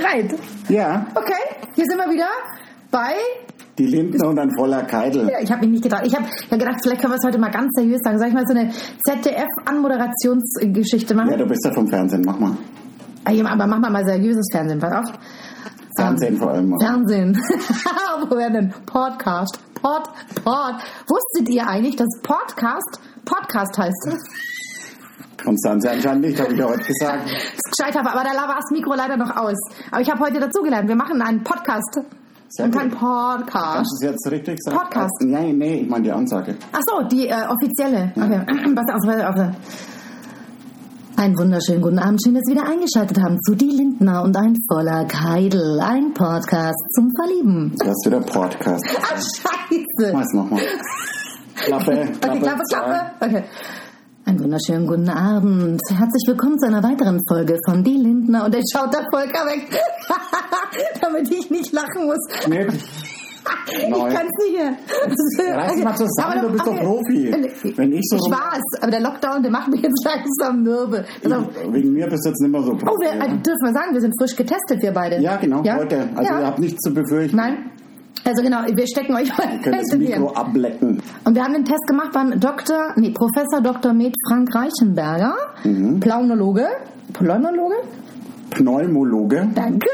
bereit? Ja, Okay, hier sind wir wieder bei. die Lindner und ein voller Keitel. Ja, ich habe mich nicht getraut. Ich habe ja gedacht, vielleicht können wir es heute mal ganz seriös sagen. Soll ich mal so eine ZDF-Anmoderationsgeschichte machen? Ja, du bist ja vom Fernsehen, mach mal. Ah, Aber machen wir mal seriöses Fernsehen. Pass auf. Fernsehen vor allem. Mal. Fernsehen. Wo wäre denn? Podcast. Pod, Pod. Wusstet ihr eigentlich, dass Podcast Podcast heißt? Konstanze anscheinend nicht, habe ich ja heute gesagt. Das ist gescheit, aber da war das Mikro leider noch aus. Aber ich habe heute dazugelernt. Wir machen einen Podcast. Sehr Und kein. Podcast. Kannst du es jetzt richtig sagen? Podcast. Nein, nee, ich meine die Ansage. Ach so, die äh, offizielle. Okay, pass auf, pass auf. Einen wunderschönen guten Abend. Schön, dass Sie wieder eingeschaltet haben zu Die Lindner und ein voller Keidel. Ein Podcast zum Verlieben. Das ist wieder Podcast. Ah, scheiße. Mach's nochmal. Klappe, Klappe. Okay, Klappe, Klappe. Okay. Einen wunderschönen guten Abend. Herzlich willkommen zu einer weiteren Folge von Die Lindner. Und jetzt schaut der Volker weg, damit ich nicht lachen muss. Schnitt. Ich Neu. kann es nicht mehr. Reiß mal zusammen, Aber du bist doch. Profi. Wenn ich so Ich rum- war's, aber der Lockdown, der macht mich jetzt langsam mürbe. Auf. Wegen mir bist du jetzt nicht mehr so Profi. Oh, wir, äh, dürfen wir sagen, wir sind frisch getestet, wir beide. ja, genau, Ja? heute. Also ja. ihr habt nichts zu befürchten. Nein. Also genau, wir stecken euch mal das. Mikro ablecken. Und wir haben den Test gemacht beim Dr., nee, Professor Dr. Med Frank Reichenberger, Mhm. Plaunologe, Pulmonologe, Pneumologe. danke,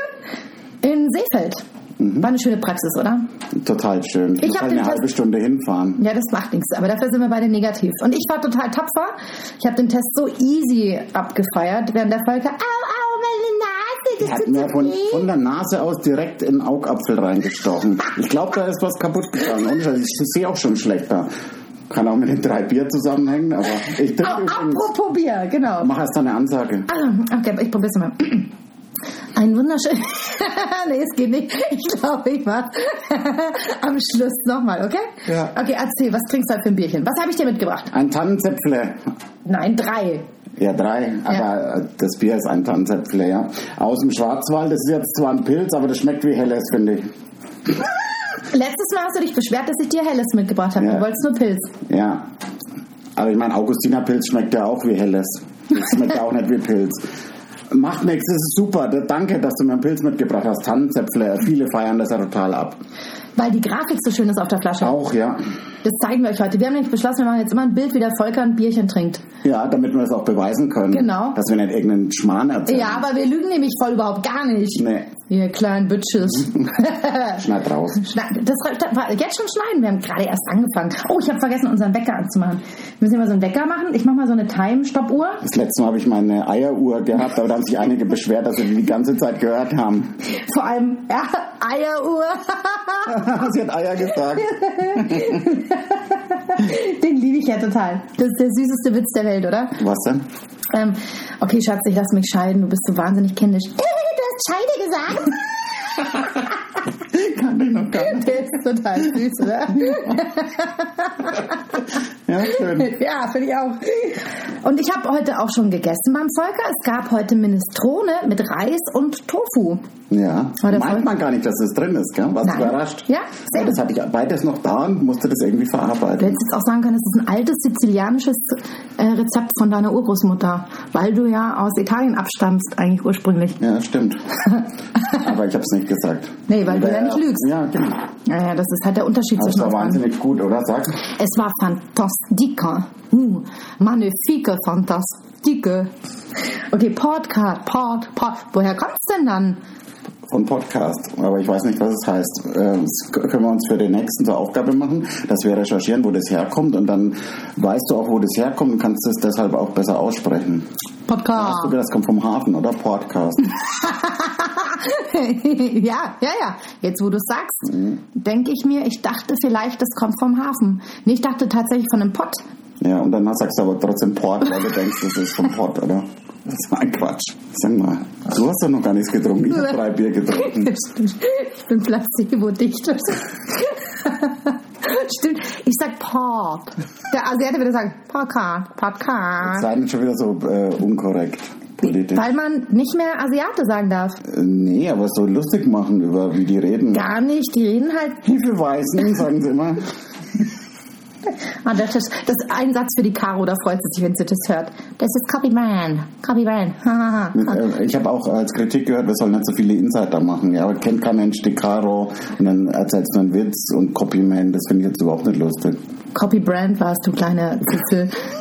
in Seefeld. Mhm. War eine schöne Praxis, oder? Total schön. Ich, Ich muss hab den eine halbe Stunde hinfahren. Ja, das macht nichts, aber dafür sind wir beide negativ. Und ich war total tapfer. Ich habe den Test so easy abgefeiert, während der Volker, au, au, meine Nase, das Er hat mir von, von der Nase aus direkt in den Augapfel reingestochen. Ich glaube, da ist was kaputt gegangen. Und ich sehe auch schon schlechter. Kann auch mit den drei Bier zusammenhängen, aber ich trinke übrigens. apropos Bier, genau. Mach erst eine Ansage. Ah, Okay, ich probier's mal. Ein wunderschön. nee, es geht nicht. Ich glaube, ich mach am Schluss nochmal, okay? Ja. Okay, erzähl, was trinkst du heute für ein Bierchen? Was habe ich dir mitgebracht? Ein Tannenzäpfle. Nein, drei. Ja, drei. Aber äh, das Bier ist ein ja. Aus dem Schwarzwald. Das ist jetzt zwar ein Pilz, aber das schmeckt wie Helles, finde ich. Letztes Mal hast du dich beschwert, dass ich dir Helles mitgebracht habe. Ja. Du wolltest nur Pilz. Ja. Aber ich meine, Augustinerpilz schmeckt ja auch wie Helles. Das schmeckt ja auch nicht wie Pilz. Macht nichts, das ist super. Danke, dass du mir einen Pilz mitgebracht hast. Tannenzäpfle. Viele feiern das ja total ab. Weil die Grafik so schön ist auf der Flasche. Auch, ja. Das zeigen wir euch heute. Wir haben nämlich beschlossen, wir machen jetzt immer ein Bild, wie der Volker ein Bierchen trinkt. Ja, damit wir das auch beweisen können. Genau. Dass wir nicht irgendeinen Schmarrn erzählen. Ja, aber wir lügen nämlich voll überhaupt gar nicht. Nee, Ihr kleinen Bitches. schneid raus. Das das war jetzt schon schneiden. Wir haben gerade erst angefangen. Oh, ich habe vergessen, unseren Wecker anzumachen. Wir müssen immer so einen Wecker machen. Ich mache mal so eine Time-Stoppuhr. Das letzte Mal habe ich meine Eieruhr gehabt, aber da haben sich einige beschwert, dass sie die die ganze Zeit gehört haben. Vor allem ja, Eieruhr. sie hat Eier gesagt. Den liebe ich ja total. Das ist der süßeste Witz der Welt, oder? Was denn? Ähm, okay, Schatz, ich lass mich scheiden. Du bist so wahnsinnig kindisch. du hast Scheide gesagt. Kann ich noch gar nicht. Der ist total süß, oder? Ja, schön. Ja, finde ich auch. Und ich habe heute auch schon gegessen beim Volker. Es gab heute Minestrone mit Reis und Tofu. Ja, meint voll? man gar nicht, dass das drin ist, gell? Warst du Nein. überrascht? Ja, sehr Ja, das hatte ich beides noch da und musste das irgendwie Du verarbeiten. hättest jetzt auch sagen können, es ist ein altes sizilianisches äh, Rezept von deiner Urgroßmutter, weil du ja aus Italien abstammst, eigentlich ursprünglich. Ja, stimmt. Aber ich habe es nicht gesagt. Nee, weil du ja nicht lügst. Ja, genau. Naja, das ist halt der Unterschied Das zwischen war uns beiden. wahnsinnig gut, oder? Sag. Es war fantastica. Uh, magnifique, fantastique. Okay, Podcast, Pod, Pod. Woher kommt's denn dann? Von Podcast. Aber ich weiß nicht, was es heißt. Äh, Das können wir uns für den nächsten zur Aufgabe machen, dass wir recherchieren, wo das herkommt und dann weißt du auch, wo das herkommt und kannst es deshalb auch besser aussprechen. Podcast. Sogar das kommt vom Hafen, oder? Podcast. ja, ja, ja. Jetzt, wo du es sagst, denke ich mir, ich dachte vielleicht, das kommt vom Hafen. Nee, ich dachte tatsächlich von einem Pott. Ja, und dann sagst du aber trotzdem Port, weil du denkst, das ist vom Port, oder? Das war ein Quatsch. Sag mal, du hast doch noch gar nichts getrunken. Ich habe drei Bier getrunken. Ich bin placebo-dicht. Stimmt. Ich sag Port. Der Asiate würde sagen Podcast, Podcast. Sei nicht schon wieder so äh, unkorrekt. Politisch. Weil man nicht mehr Asiate sagen darf. Äh, nee, aber so lustig machen über, wie die reden. Gar nicht. Die reden halt. Hefeweißen, sagen sie immer. Ah, das, ist, das ist ein Satz für die Caro, da freut sie sich, wenn sie das hört. Das ist Copy Brand. Copy Brand. Hahaha. Äh, Ich habe auch als Kritik gehört, wir sollen nicht so viele Insider machen. Ja, kennt kein Mensch die Caro und dann erzählst du einen Witz und Copyman, das finde ich jetzt überhaupt nicht lustig. Copy Brand warst du, kleine Zitzel.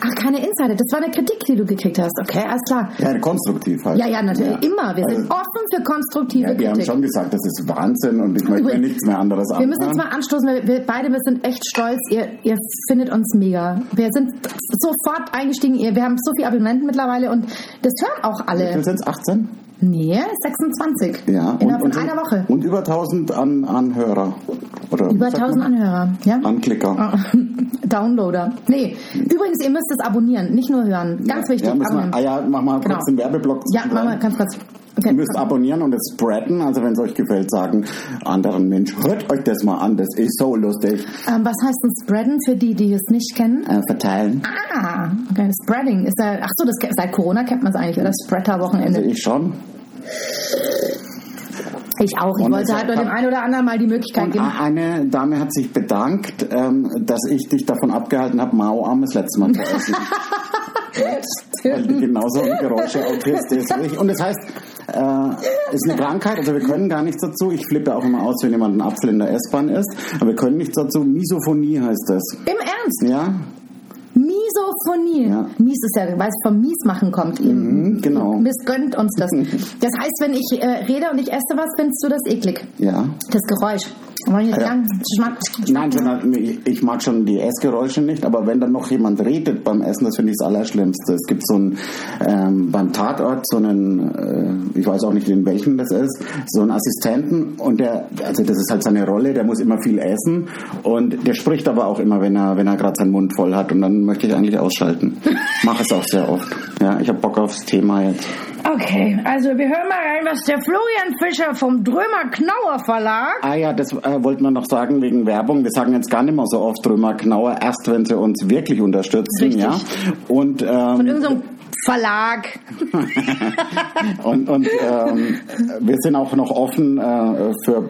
Ach, keine Insider. Das war eine Kritik, die du gekriegt hast. Okay, alles klar. Ja, konstruktiv halt. Ja, ja, natürlich. Ja. Immer. Wir sind Also, offen für konstruktive ja, haben Kritik. schon gesagt, das ist Wahnsinn und ich möchte nichts mehr anderes Wir müssen jetzt anhören. mal anstoßen, weil wir beide wir sind echt stolz. Ihr, ihr findet uns mega. Wir sind sofort eingestiegen. Wir haben so viele Abonnenten mittlerweile und das hören auch Wie alle. viel sind es? 18? Nee, 26. Ja. Innerhalb und, von einer Woche. Und über 1000 an, Anhörer. Oder Über wie sagt 1000 man? Anhörer. Ja? Anklicker. Ah, Downloader. Nee, übrigens, ihr müsst es abonnieren, nicht nur hören. Ganz wichtig. Ja, wir, ah ja, mach mal Genau. kurz den Werbeblock. Ja, machen wir ganz kurz. Ihr müsst abonnieren und es spreaden. Also wenn es euch gefällt, sagen anderen Mensch, hört euch das mal an, das ist so lustig. Ähm, was heißt denn Spreaden für die, die es nicht kennen? Äh, verteilen. Ah, okay, Spreading ist da. Ach so, das seit Corona kennt man es eigentlich, oder? Spreader-Wochenende. Also ich schon. Ich auch. Ich Und wollte halt nur dem einen oder anderen mal die Möglichkeit geben. eine Dame hat sich bedankt, ähm, dass ich dich davon abgehalten habe, Mao Arm das letzte Mal zu essen. Genauso Geräusche aufhörst deswegen. Und das heißt, äh, ist eine Krankheit, also wir können gar nichts dazu. Ich flippe auch immer aus, wenn jemand einen Apfel in der S-Bahn isst. Aber wir können nichts dazu. Misophonie heißt das. Im Ernst? Ja, Misophonie. Ja. Mies ist ja, weil es vom Mies machen kommt. Mhm, genau. Missgönnt uns das. Das heißt, wenn ich äh, rede und ich esse was, findest du das eklig. ja. Das Geräusch. Wollen jetzt sagen? Schmack, Nein, sondern nee, ich mag schon die Essgeräusche nicht, aber wenn dann noch jemand redet beim Essen, das finde ich das Allerschlimmste. Es gibt so einen, ähm, beim Tatort so einen, äh, ich weiß auch nicht in welchem das ist, so einen Assistenten und der, also das ist halt seine Rolle, der muss immer viel essen und der spricht aber auch immer, wenn er, wenn er gerade seinen Mund voll hat und dann möchte ich eigentlich ausschalten. Mache es auch sehr oft. Ja, ich habe Bock aufs Thema jetzt. Okay, also wir hören mal rein, was der Florian Fischer vom Drömer Knauer Verlag. Ah ja, das äh, wollten wir noch sagen wegen Werbung. Wir sagen jetzt gar nicht mehr so oft Römer Knauer, erst wenn sie uns wirklich unterstützen, Richtig. ja. Und, Von ähm, irgendeinem Verlag. und, und ähm, wir sind auch noch offen äh, für,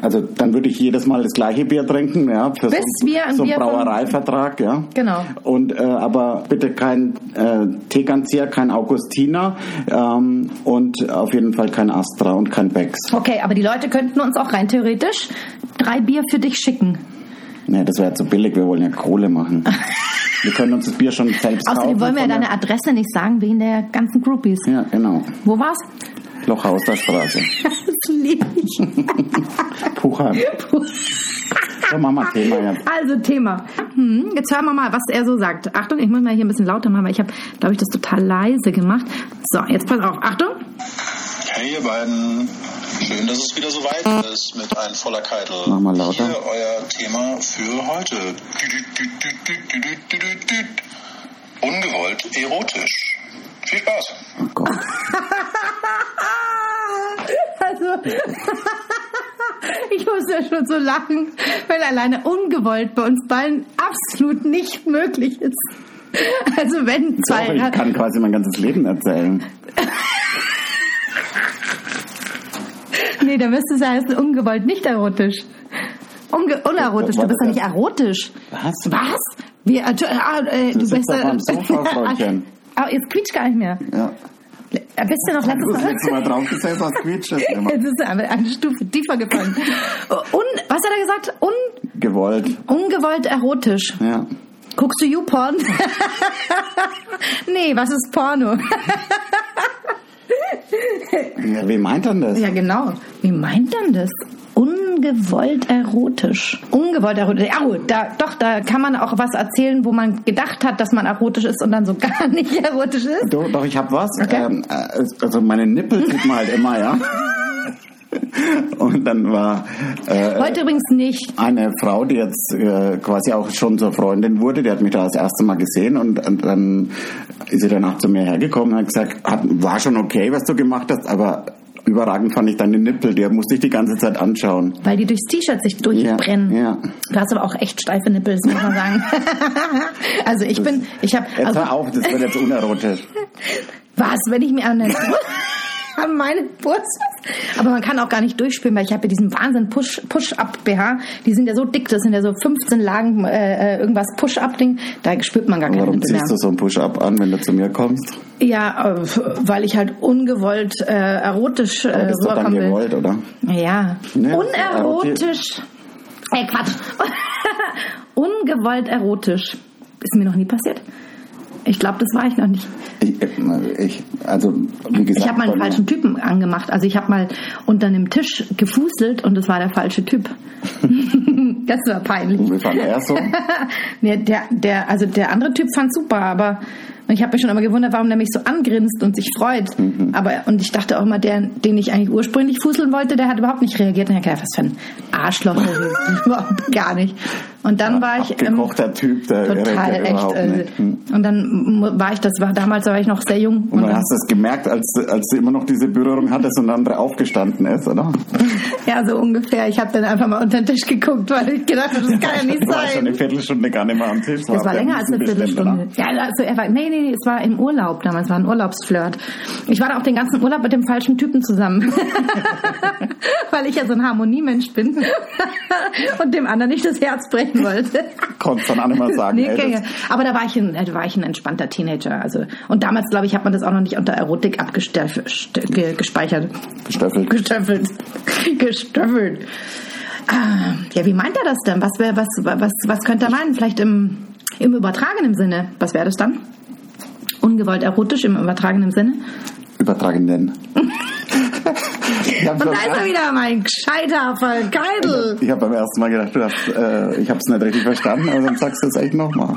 also dann würde ich jedes Mal das gleiche Bier trinken, ja, für Bis so, wir so einen Bier Brauereivertrag, ja. Genau. Und äh, aber bitte kein äh, Tegernseer, kein Augustiner ähm, und auf jeden Fall kein Astra und kein Becks. Okay, aber die Leute könnten uns auch rein theoretisch drei Bier für dich schicken. Nee, das wäre zu billig, wir wollen ja Kohle machen. wir können uns das Bier schon selbst kaufen. Außerdem wollen wir ja deine Adresse nicht sagen wegen der ganzen Groupies. Ja, genau. Wo war's? Lochhauser Straße. Das liebe ich. Puchheim. So, machen wir Thema jetzt. Also Thema. Hm, jetzt hören wir mal, was er so sagt. Achtung, ich muss mal hier ein bisschen lauter machen, weil ich habe, glaube ich, das total leise gemacht. So, jetzt pass auf. Achtung. Hey ihr beiden, Schön, dass es wieder so weit ist mit ein voller Keitel. Mach mal lauter. Hier euer Thema für heute. Ungewollt erotisch. Viel Spaß. Oh Gott. also. Ich muss ja schon so lachen, weil alleine ungewollt bei uns beiden absolut nicht möglich ist. Also wenn zwei. Doch, ich kann quasi mein ganzes Leben erzählen. Nee, da müsste es heißen, ungewollt, nicht erotisch. Unge unerotisch, du bist doch nicht das? erotisch. Was? Was? Wie, äh, du, ah, äh, du sitzt bist... auf meinem Sofa. Aber jetzt quietscht gar nicht mehr. Ja. Äh, Bist du noch Du letztes Mal... letztes Mal draufgesetzt, was quietscht das immer. Jetzt ist er aber eine Stufe tiefer gefallen. Un, was hat er gesagt? Un, Gewollt. ungewollt erotisch. Ja. Guckst du YouPorn? nee, was ist Porno? ja. Wie meint er das? ja, genau. Wie meint dann das? Ungewollt erotisch. Ungewollt erotisch. Ja, oh, da, doch, da kann man auch was erzählen, wo man gedacht hat, dass man erotisch ist und dann so gar nicht erotisch ist. Doch, doch ich hab was. Okay. Ähm, äh, also meine Nippel sieht man halt immer, ja. Und dann war äh, Heute übrigens nicht. eine Frau, die jetzt äh, quasi auch schon zur Freundin wurde, die hat mich da das erste Mal gesehen und, und dann ist sie danach zu mir hergekommen und hat gesagt, hat, war schon okay, was du gemacht hast, aber überragend fand ich deine Nippel, die musste ich die ganze Zeit anschauen. Weil die durchs T-Shirt sich Ja, durchbrennen. ja. Du hast aber auch echt steife Nippel, das muss man sagen. also ich bin, ich habe, Jetzt also, hör auf, das wird jetzt unerotisch. was, wenn ich mir an, an meine Brust Aber man kann auch gar nicht durchspielen, weil ich habe ja diesen Wahnsinn Push, Push-Up-BH. Die sind ja so dick, das sind ja so 15 Lagen äh, irgendwas Push-Up-Ding. Da spürt man gar keine Warum ziehst du so einen Push-Up an, wenn du zu mir kommst? Ja, äh, weil ich halt ungewollt äh, erotisch äh, Aber das ist doch dann rüberkommen will. gewollt, oder? Ja, Ne, unerotisch. Äh, Quatsch. Ungewollt erotisch. Ist mir noch nie passiert. Ich glaube, das war ich noch nicht. Ich, ich, also, wie gesagt, Ich habe mal einen falschen Typen angemacht. Also ich habe mal unter einem Tisch gefußelt und das war der falsche Typ. das war peinlich. Wie fand er so? nee, der, der, also der andere Typ fand super, aber ich habe mich schon immer gewundert, warum der mich so angrinst und sich freut. Mhm. Aber und ich dachte auch immer, der, den ich eigentlich ursprünglich fußeln wollte, der hat überhaupt nicht reagiert. Und ich dachte, was für ein Arschloch, überhaupt gar nicht. Und dann war ich ähm, Typ, der total reagiert echt. Äh, nicht. Hm. und dann war ich, das war damals, war ich noch sehr jung. Und dann dann- hast du es gemerkt, als, als du immer noch diese Berührung hattest und der andere aufgestanden ist, oder? Ja, so ungefähr. Ich habe dann einfach mal unter den Tisch geguckt, weil ich gedacht habe, das kann ja nicht Du warst schon sein. eine Viertelstunde gar nicht mehr am Tisch. Das war länger als eine Viertelstunde. Ja, also er war, nee, nee, nee, es war im Urlaub damals, war ein Urlaubsflirt. Ich war da auch den ganzen Urlaub mit dem falschen Typen zusammen. Weil ich ja so ein Harmoniemensch bin und dem anderen nicht das Herz brechen wollte. Konntest dann auch nicht mal sagen, Nee, ey, Aber da war ich ein, da war ich ein entspannter Teenager. Also und damals glaube ich hat man das auch noch nicht unter Erotik abgespeichert, Gestöffelt. gestöffelt, gestöffelt. Ah, ja, wie meint er das denn? Was, wär- was, was, was könnte er meinen? Vielleicht im, im übertragenen Sinne. Was wäre das dann? Ungewollt erotisch im übertragenen Sinne? Übertragen nennen. ich habe Und da ist er wieder, mein gescheiter Vergeidel. ich hab beim ersten Mal gedacht, du hast, äh, ich habe es nicht richtig verstanden, aber dann sagst du es echt nochmal.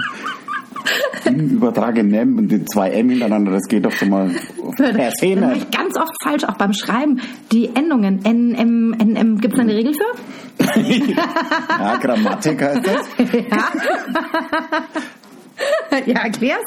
Übertragen nennen und die zwei M hintereinander, das geht doch schon mal per se Das ich ganz oft falsch, auch beim Schreiben. Die Endungen, N, M, N, M, gibt es eine Regel für? Ja, Grammatik heißt das. ja, erklär's.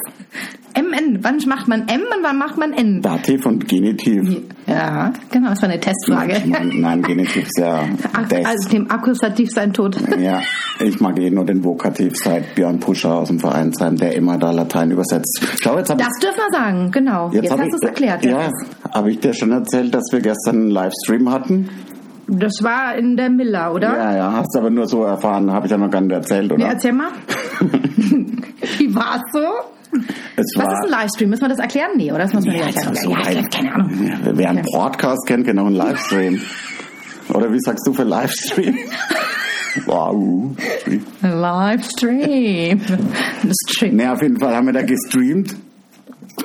MN, wann macht man M und wann macht man N? Dativ und Genitiv. Ja, genau, das war eine Testfrage. Nein, nein, Genitiv ist ja Ak-. Also dem Akkusativ sein Tod. Ja, ich mag eh nur den Vokativ seit Björn Puscher aus dem Vereinsheim, der immer da Latein übersetzt. Schau, jetzt Das dürfen wir sagen, genau. Jetzt, hab hast ich, du es erklärt. Ja, habe ich dir schon erzählt, dass wir gestern einen Livestream hatten? Das war in der Miller, oder? Ja, ja, hast du aber nur so erfahren, habe ich ja noch gar nicht erzählt, Nee, oder? erzähl mal. Wie war's so? es Was war, ist ein Livestream? Müssen wir das erklären? Nee, oder? Das muss man Ja, nicht erklären. so Ja, geil. keine Ahnung. Ja, wer einen Podcast kennt, genau einen Livestream. oder wie sagst du für Livestream? wow. Livestream. Stream. Ne, auf jeden Fall haben wir da gestreamt.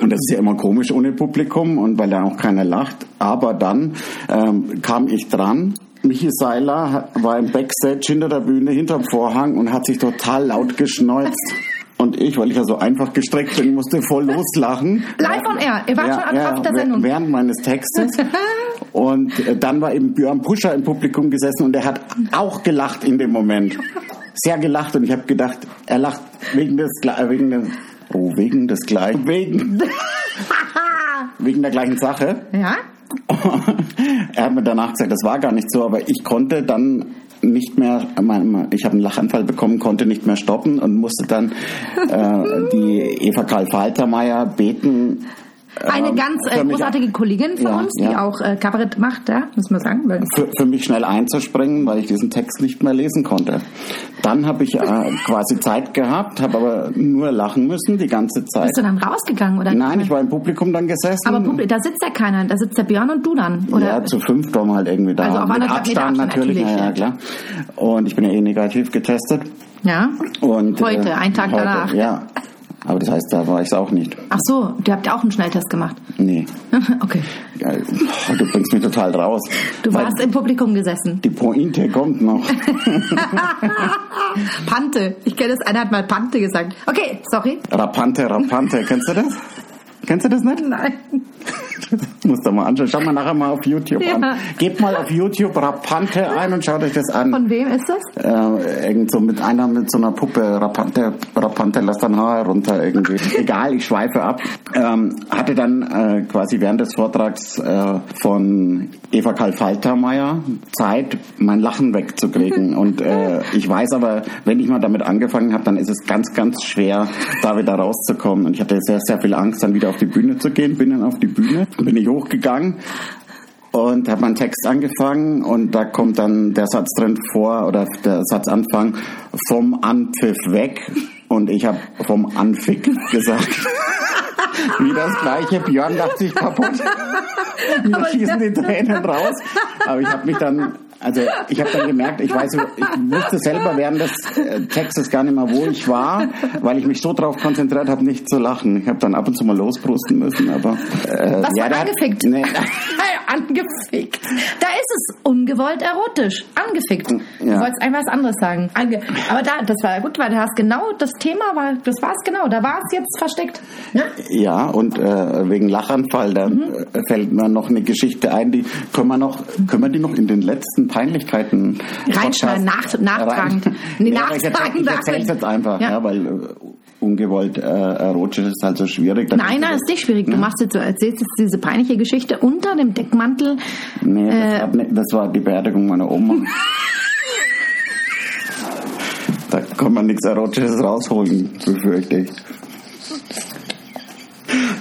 Und das ist ja immer komisch ohne Publikum und weil da auch keiner lacht. Aber dann ähm, kam ich dran. Michi Seiler war im Backstage hinter der Bühne, hinterm Vorhang und hat sich total laut geschneuzt. Und ich, weil ich ja so einfach gestreckt bin, musste voll loslachen. Live on air. Ihr wart schon auf der Sendung. Während meines Textes. Und äh, dann war eben Björn Puscher im Publikum gesessen und der hat auch gelacht in dem Moment. Sehr gelacht und ich habe gedacht, er lacht wegen des wegen des oh wegen des gleichen wegen wegen der gleichen Sache. Ja? er hat mir danach gesagt, das war gar nicht so, aber ich konnte dann nicht mehr, ich habe einen Lachanfall bekommen, konnte nicht mehr stoppen und musste dann äh, die Eva Karl Faltermeier beten. Eine ähm, ganz äh, großartige Kollegin von Ja, uns, die ja. auch äh, Kabarett macht, ja, muss man sagen. Für, für mich schnell einzuspringen, weil ich diesen Text nicht mehr lesen konnte. Dann habe ich äh, quasi Zeit gehabt, habe aber nur lachen müssen die ganze Zeit. bist du dann rausgegangen? Oder Nein, ich war im Publikum dann gesessen. Aber Publi- da sitzt ja keiner, da sitzt der Björn und du dann. Oder? ja, zu fünf waren halt irgendwie da. Also auf Mit Abstand Abstand natürlich, natürlich, ja, ja, klar. Und ich bin ja eh negativ getestet. Ja? Und, Heute, einen Tag heute, danach. Ja. Aber das heißt, da war ich es auch nicht. Ach so, du habt ja auch einen Schnelltest gemacht. Nee. okay. Ja, du bringst mich total raus. Du warst im Publikum gesessen. die Pointe kommt noch. Pante. Ich kenne das, einer hat mal Pante gesagt. Okay, sorry. Rapante, Rapante. Kennst du das? Kennst du das nicht? Nein. Musst du mal anschauen. Schau mal nachher mal auf YouTube Ja. an. Gebt mal auf YouTube Rapante ein und schaut euch das an. Von wem ist das? Äh, irgend so mit einer mit so einer Puppe, Rapante, Rapante lässt dann Haar runter irgendwie. Egal, ich schweife ab. Ähm, hatte dann äh, quasi während des Vortrags äh, von Eva Karl Faltermeier Zeit, mein Lachen wegzukriegen. Und äh, ich weiß aber, wenn ich mal damit angefangen habe, dann ist es ganz, ganz schwer, da wieder rauszukommen. Und ich hatte sehr, sehr viel Angst, dann wieder auf die Bühne zu gehen. Bin dann auf die Bühne, bin ich hochgegangen und habe meinen Text angefangen und da kommt dann der Satz drin vor oder der Satzanfang vom Anpfiff weg und ich habe vom Anfick gesagt. Wie das gleiche, Björn lacht sich kaputt. Mir schießen die Tränen raus. Aber ich habe mich dann also ich habe dann gemerkt, ich weiß, ich wusste selber während des äh, Textes gar nicht mehr, wo ich war, weil ich mich so darauf konzentriert habe, nicht zu lachen. Ich habe dann ab und zu mal losbrusten müssen, aber äh, Was ja, angefickt. Hat, nee. angefickt. Da ist es ungewollt erotisch. Angefickt. Ja. Du wolltest einfach was anderes sagen. Ange aber da, das war gut, weil du hast genau das Thema, war, das war es genau. Da war es jetzt versteckt. Ja, ja und äh, wegen Lachanfall, da mhm. fällt mir noch eine Geschichte ein, die können wir noch, können wir die noch in den letzten Peinlichkeiten reinschneiden, nach, nachtragen. Nee, ja, nachtragen. Ich erzähle es jetzt einfach, ja. ja weil äh, ungewollt äh, erotisch ist halt so schwierig. Nein, nein, ist nicht schwierig. Du machst jetzt, erzählst jetzt diese peinliche Geschichte unter dem Deckmantel. Nee, das, äh, war, das war die Beerdigung meiner Oma. da kann man nichts Erotisches rausholen, befürchte ich.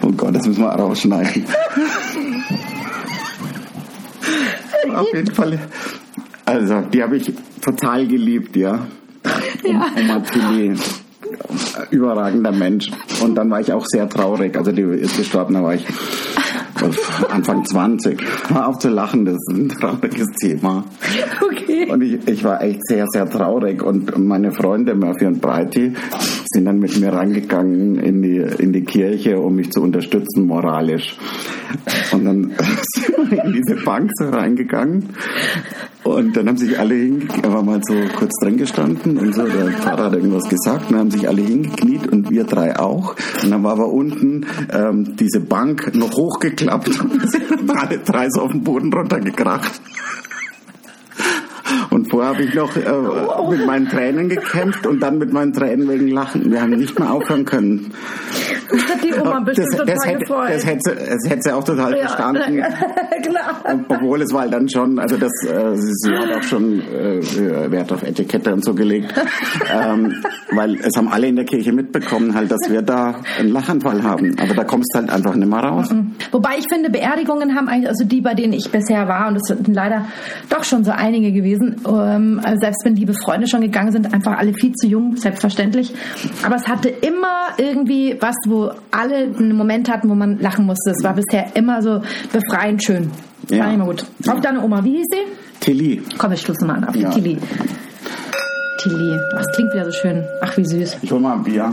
Oh Gott, das müssen wir rausschneiden. Auf jeden Fall. Also, die habe ich total geliebt, ja. ja. Oma Tilly überragender Mensch. Und dann war ich auch sehr traurig. Also die ist gestorben, da war ich Anfang 20. Hör auf zu lachen, das ist ein trauriges Thema. Okay. Und ich, ich war echt sehr, sehr traurig. Und meine Freunde Murphy und Breiti sind dann mit mir reingegangen in die, in die Kirche, um mich zu unterstützen moralisch. Und dann sind wir in diese Bank so reingegangen. Und dann haben sich alle hingekniet, er war mal so kurz drin gestanden und so, der Pfarrer hat irgendwas gesagt, und dann haben sich alle hingekniet und wir drei auch. Und dann war aber unten ähm, diese Bank noch hochgeklappt. Und alle drei so auf den Boden runtergekracht. Vorher habe ich noch äh, mit meinen Tränen gekämpft und dann mit meinen Tränen wegen Lachen. Wir haben nicht mehr aufhören können. Das hat die Oma bestimmt das, total das hätte, gefreut. Das hätte, das hätte sie auch total ja, verstanden. Klar. Obwohl es war dann schon, also das, äh, sie hat auch schon äh, Wert auf Etikette und so gelegt. ähm, weil es haben alle in der Kirche mitbekommen, halt, dass wir da einen Lachanfall haben. Aber da kommst du halt einfach nicht mehr raus. Mhm. Wobei ich finde, Beerdigungen haben eigentlich, also die, bei denen ich bisher war, und das sind leider doch schon so einige gewesen, ähm, selbst wenn liebe Freunde schon gegangen sind, einfach alle viel zu jung, selbstverständlich. Aber es hatte immer irgendwie was, wo alle einen Moment hatten, wo man lachen musste. Es war bisher immer so befreiend schön. Ja. War immer gut. Ja. Auf deine Oma, wie hieß sie? Tilly. Komm, ich schluss mal an. Auf ja. Tilly. Tilly. Das klingt wieder so schön. Ach, wie süß. Ich hol mal ein Bier.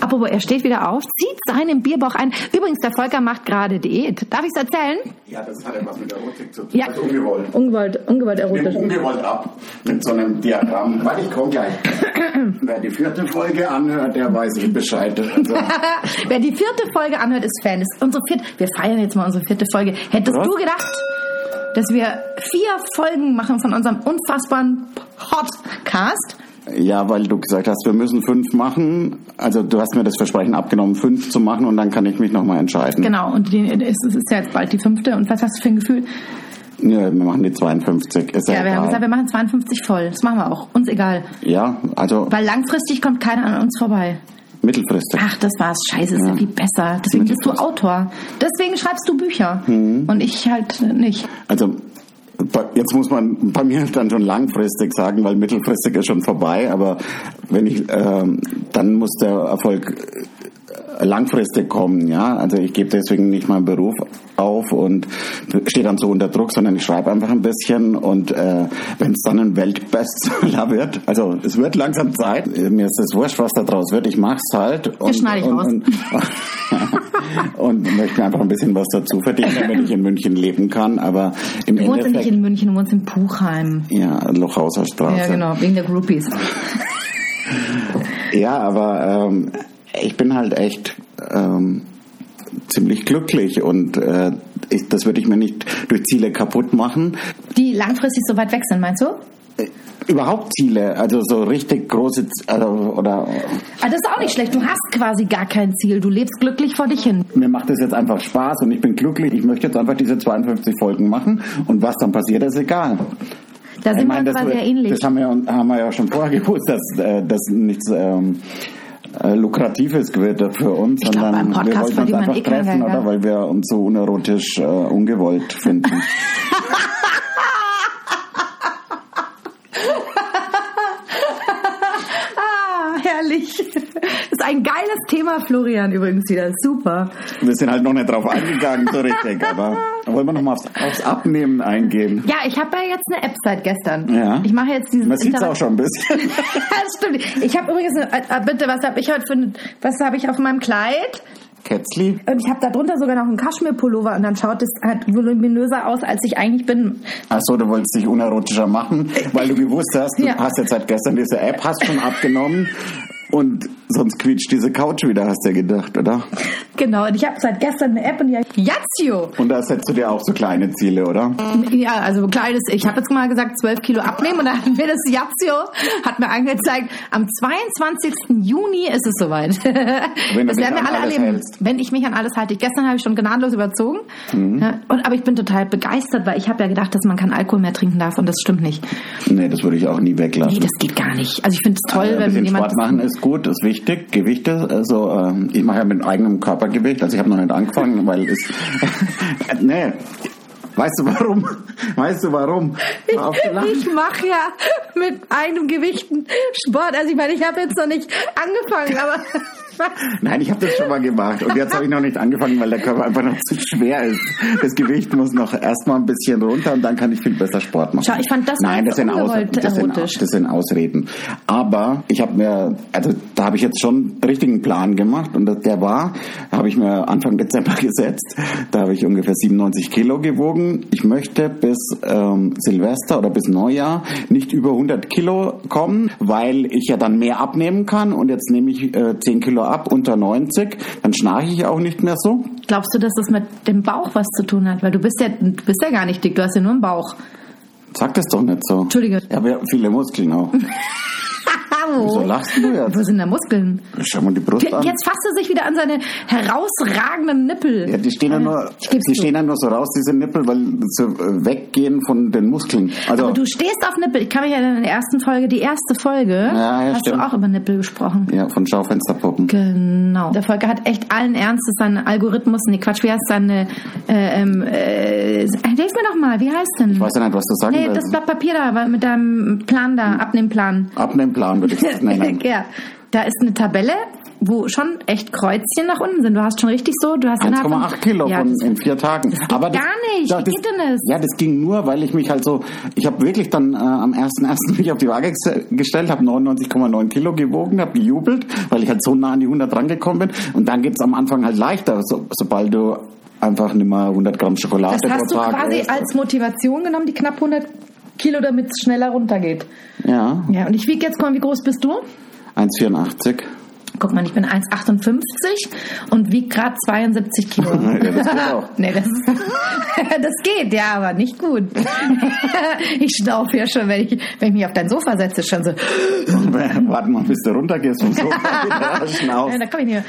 Apropos, er steht wieder auf, zieht seinen Bierbauch ein. Übrigens, der Volker macht gerade Diät. Darf ich es erzählen? Ja, das hat etwas mit Erotik zu tun. Ja. Also ungewollt. Ungewollt, ungewollt erotisch. Ungewollt ab. Mit so einem Diagramm. Warte, ich komme gleich. Wer die vierte Folge anhört, der weiß ich Bescheid. Also. Wer die vierte Folge anhört, ist Fan. ist unsere vierte, wir feiern jetzt mal unsere vierte Folge. Hättest Was? du gedacht, dass wir vier Folgen machen von unserem unfassbaren Podcast? Ja, weil du gesagt hast, wir müssen fünf machen. Also du hast mir das Versprechen abgenommen, fünf zu machen und dann kann ich mich nochmal entscheiden. Genau, und es ist ja jetzt bald die fünfte. Und was hast du für ein Gefühl? Ja, wir machen die 52. Ist ja, ja wir haben gesagt, wir machen 52 voll. Das machen wir auch. Uns egal. Ja, also. Weil langfristig kommt keiner an uns vorbei. Mittelfristig. Ach, das war's. Scheiße, ist ja viel besser. Deswegen bist du Autor. Deswegen schreibst du Bücher. Mhm. Und ich halt nicht. Also jetzt muss man bei mir dann schon langfristig sagen, weil mittelfristig ist schon vorbei, aber wenn ich, ähm, dann muss der Erfolg langfristig kommen, ja. Also ich gebe deswegen nicht meinen Beruf auf und stehe dann so unter Druck, sondern ich schreibe einfach ein bisschen und äh, wenn es dann ein Weltbestseller wird, also es wird langsam Zeit, mir ist es wurscht, was da draus wird, ich mach's halt und, das schneide ich und, raus. Und, und, möchte einfach ein bisschen was dazu verdienen, damit ich in München leben kann, aber im Du wohnst nicht in München, du wohnst in Puchheim. Ja, Lochhauser Straße. Ja, genau, wegen der Groupies. ja, aber ähm, ich bin halt echt ähm, ziemlich glücklich und äh, ich, das würde ich mir nicht durch Ziele kaputt machen. Die langfristig so weit weg sind, meinst du? Äh, überhaupt Ziele, also so richtig große also, oder. Aber ah, das ist auch nicht schlecht. Du hast quasi gar kein Ziel. Du lebst glücklich vor dich hin. Mir macht das jetzt einfach Spaß und ich bin glücklich. Ich möchte jetzt einfach diese 52 Folgen machen und was dann passiert, ist egal. Da sind ich meine, wir das, sehr ähnlich. Das haben wir, haben wir ja schon vorher gewusst, dass äh, das nichts. Ähm, äh, Lukratives wird für uns, Ich glaub, sondern Podcast wir wollten uns einfach eh treffen, oder? ja. Weil wir uns so unerotisch äh, ungewollt finden. Ah, herrlich. Das ist ein geiles Thema, Florian, übrigens wieder. Super. wir sind halt noch nicht drauf eingegangen, so richtig, aber wollen wir noch mal aufs, aufs Abnehmen eingehen? Ja, ich habe ja jetzt eine App seit gestern. Ja. Ich mache jetzt dieses Man sieht es auch schon ein bisschen. das stimmt. Ich habe übrigens, eine, äh, bitte, was habe ich heute für ein, was habe ich auf meinem Kleid? Kätzli? Und ich habe da drunter sogar noch einen Kaschmirpullover und dann schaut es halt voluminöser aus, als ich eigentlich bin. Achso, du wolltest dich unerotischer machen, weil du gewusst hast, du Ja. hast jetzt seit gestern diese App, hast schon abgenommen und sonst quietscht diese Couch wieder, hast du gedacht, oder? Genau, und ich habe seit gestern eine App und die heißt Yazio. Und da setzt du dir auch so kleine Ziele, oder? Ja, also kleines, ich habe jetzt mal gesagt 12 Kilo abnehmen und dann hat mir das Yazio, hat mir angezeigt, am 22. Juni ist es soweit. Wenn das werden wir alle erleben, hältst. wenn ich mich an alles halte. Gestern habe ich schon gnadenlos überzogen, Mhm. ja, und, aber ich bin total begeistert, weil ich habe ja gedacht, dass man kein Alkohol mehr trinken darf und das stimmt nicht. Nee, das würde ich auch nie weglassen. Nee, das geht gar nicht. Also ich finde es toll, ein wenn jemand... Sport machen ist gut, ist wichtig. Gewichte, also ähm, ich mache ja mit eigenem Körpergewicht, also ich habe noch nicht angefangen, weil es nee. Weißt du warum? Weißt du warum? Ich, ich mache ja mit einem Gewichten Sport. Also ich meine, ich habe jetzt noch nicht angefangen, aber Nein, ich habe das schon mal gemacht und jetzt habe ich noch nicht angefangen, weil der Körper einfach noch zu schwer ist. Das Gewicht muss noch erstmal ein bisschen runter und dann kann ich viel besser Sport machen. Schau, ich fand das Nein, das sind, Aus, ungewollt das, sind, das sind Ausreden. Aber ich habe mir, also da habe ich jetzt schon einen richtigen Plan gemacht und der war, habe ich mir Anfang Dezember gesetzt. Da habe ich ungefähr 97 Kilo gewogen. Ich möchte bis ähm, Silvester oder bis Neujahr nicht über 100 Kilo kommen, weil ich ja dann mehr abnehmen kann und jetzt nehme ich äh, 10 Kilo ab unter 90, dann schnarche ich auch nicht mehr so. glaubst du, dass das mit dem Bauch was zu tun hat? Weil du bist ja, du bist ja gar nicht dick, du hast ja nur einen Bauch. Sag das doch nicht so. Entschuldige. Ich habe ja viele Muskeln auch. Wieso Wo? lachst du jetzt? Wo sind da Muskeln? Schau mal die Brust an. Jetzt fasst er sich wieder an seine herausragenden Nippel. Ja, die stehen ja nur, Ich geb's die stehen ja nur so raus, diese Nippel, weil sie äh, weggehen von den Muskeln. Also, Aber du stehst auf Nippel. Ich kann mich erinnern, in der ersten Folge, die erste Folge, Ja, ja, hast stimmt. du auch über Nippel gesprochen. ja, von Schaufensterpuppen. Genau. Der Volker hat echt allen Ernstes seinen Algorithmus, nee Quatsch, wie heißt seine, äh, ähm, äh, hilf mir doch mal, wie heißt denn? Ich weiß ja nicht, was du sagen Nee, das willst. Blatt Papier da, mit deinem Plan da, Abnehmplan. Abnehmplan das nennen. ja, da ist eine Tabelle, wo schon echt Kreuzchen nach unten sind. Du hast schon richtig so, du hast innerhalb von- 1,8 Kilo Ja, von, das- in vier Tagen. geht gar nicht. Ja, Wie das, geht denn das? Ja, das ging nur, weil ich mich halt so, ich habe wirklich dann äh, am 1.1. mich auf die Waage ges- gestellt, habe 99,9 Kilo gewogen, habe gejubelt, weil ich halt so nah an die 100 rangekommen bin. Und dann geht's am Anfang halt leichter, so, sobald du einfach nicht mehr 100 Gramm Schokolade Das hast pro du Tag quasi isst. als Motivation genommen, die knapp 100 Kilo, damit es schneller runtergeht. Ja, Ja, und ich wiege jetzt, mal, wie groß bist du? 1,84. Guck mal, ich bin 1,58 und wiege gerade 72 Kilo. Ja, das geht auch. nee, das, das geht, ja, aber nicht gut. ich schnaufe ja schon, wenn ich, wenn ich mich auf dein Sofa setze, schon so. Warte mal, bis du runtergehst vom Sofa wieder schnauf. Ja, da komm ich nicht mehr.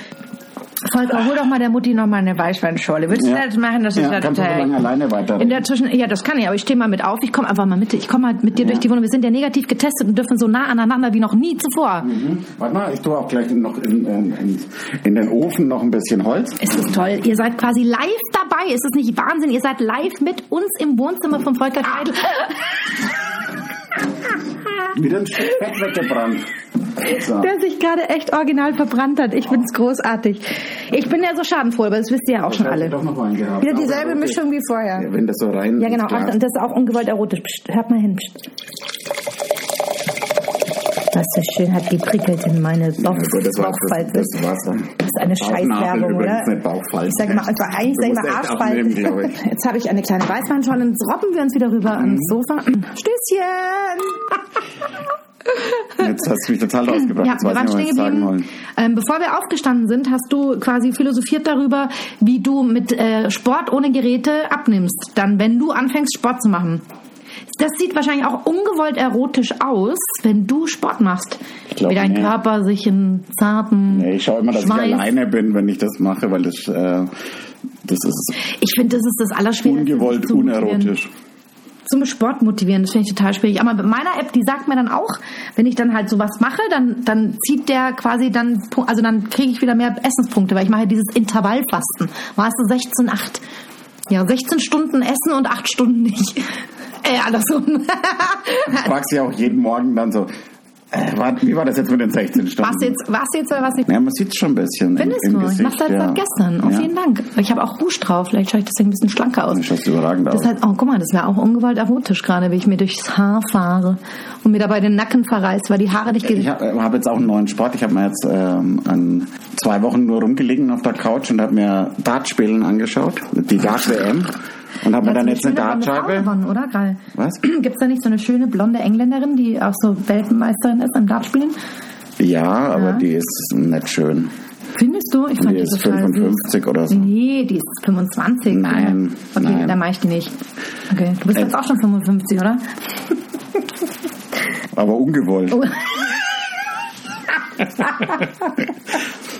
Volker, hol doch mal der Mutti noch mal eine Weißweinschorle. Willst du Ja. das machen? Das ist Ja, ja kannst du so total... lange alleine weiter. In der Zwischen ja, das kann ich, aber ich stehe mal mit auf. Ich komme einfach mal mit. Ich komme mal mit dir durch die Wohnung. Wir sind ja negativ getestet und dürfen so nah aneinander wie noch nie zuvor. Mhm. Warte mal, ich tue auch gleich noch in, in, in, in den Ofen noch ein bisschen Holz. Es ist toll. Ihr seid quasi live dabei. Ist es nicht Wahnsinn? Ihr seid live mit uns im Wohnzimmer von Volker Keidel. Wieder ein Stück weggebrannt. So. Der sich gerade echt original verbrannt hat. Ich find's großartig. Ich bin ja so schadenfroh, aber das wisst ihr ja auch schon Ich alle. Doch noch einen gehabt. Wieder dieselbe. Mischung wie vorher. Ja, wenn das so rein. Ja, genau. Ach, und das ist auch ungewollt erotisch. Psst, hört mal hin. Psst. Was so schön hat geprickelt in meine Bauch Ja, gut, das Bauchfalte. das, das war's dann. Das ist eine Scheißwerbung, oder? Ich sage mal, also eigentlich Du sage ich mal Arschfalte. Jetzt habe ich eine kleine Weißweinschorle und jetzt robben wir uns wieder rüber ans Sofa. Stößchen! Jetzt hast du mich total rausgebracht. Ja, wir waren stehen geblieben. Ähm, bevor wir aufgestanden sind, hast du quasi philosophiert darüber, wie du mit äh, Sport ohne Geräte abnimmst. Dann, wenn du anfängst, Sport zu machen. Das sieht wahrscheinlich auch ungewollt erotisch aus, wenn du Sport machst. Ich glaub wie dein nicht. Körper sich in zarten Nee, ich schaue immer, dass Schweiß. ich alleine bin, wenn ich das mache, weil das, äh, das ist Ich finde, das ist das Allerschwierigste. ungewollt unerotisch. Zum Sport motivieren. Das finde ich total schwierig. Aber mit meiner App, die sagt mir dann auch, wenn ich dann halt sowas mache, dann, dann zieht der quasi dann, also dann kriege ich wieder mehr Essenspunkte, weil ich mache ja dieses Intervallfasten. Weißt du, 16, 8. Ja, 16 Stunden essen und 8 Stunden nicht. Äh, andersrum. Du fragst ja auch jeden Morgen dann so, äh, war, wie war das jetzt mit den 16 Stunden? Was jetzt, was jetzt oder was nicht? Ja, man sieht es schon ein bisschen Findest im, im du? Ich Gesicht. mach das ja. seit gestern. Auf ja. jeden Dank. Ich habe auch Rouge drauf. Vielleicht schaue ich deswegen ein bisschen schlanker aus. Du schaust überragend Das aus. heißt, oh, guck mal, das wäre auch ungewollt erotisch gerade, wie ich mir durchs Haar fahre und mir dabei den Nacken verreißt, weil die Haare nicht Ich habe hab jetzt auch einen neuen Sport. Ich habe mir jetzt ähm, an zwei Wochen nur rumgelegen auf der Couch und habe mir Dartspielen angeschaut, die Dart-WM. Und habe mir dann jetzt eine Dartscheibe. gewonnen, oder? Geil. Was? Gibt es da nicht so eine schöne blonde Engländerin, die auch so Weltmeisterin ist im Dartspielen? Ja, aber Ja. die ist nicht schön. Findest du? Ich fand Die die, ist total 55 oder so. Nee, die ist 25. Nein, Okay, nein. dann mach ich die nicht. Okay, du bist Äh. jetzt auch schon 55, oder? Aber ungewollt. Oh.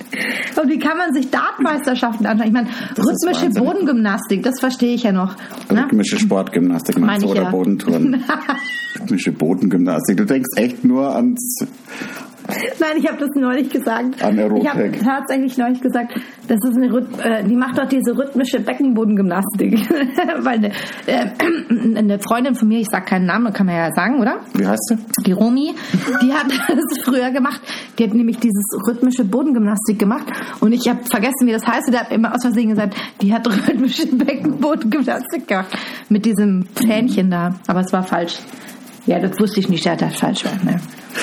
Und wie kann man sich Dartmeisterschaften anschauen? Ich meine, ist rhythmische. Bodengymnastik, das verstehe ich ja noch. Ne? Rhythmische Sportgymnastik meinst du oder ja. Bodentouren? Rhythmische Bodengymnastik. Du denkst echt nur ans Nein, ich habe das neulich gesagt. An Erotik. Ich habe tatsächlich neulich gesagt, das ist eine Rhyth äh, die macht doch diese rhythmische Beckenbodengymnastik. Weil eine, äh, eine Freundin von mir, ich sag keinen Namen, kann man ja sagen, oder? Wie heißt du? Die Romi, die hat das früher gemacht. Die hat nämlich dieses rhythmische Bodengymnastik gemacht. Und ich habe vergessen, wie das heißt. Und der hat immer aus Versehen gesagt, die hat rhythmische Beckenbodengymnastik gemacht. Mit diesem Fähnchen da. Aber es war falsch. Ja, das wusste ich nicht, dass das falsch war. Ne?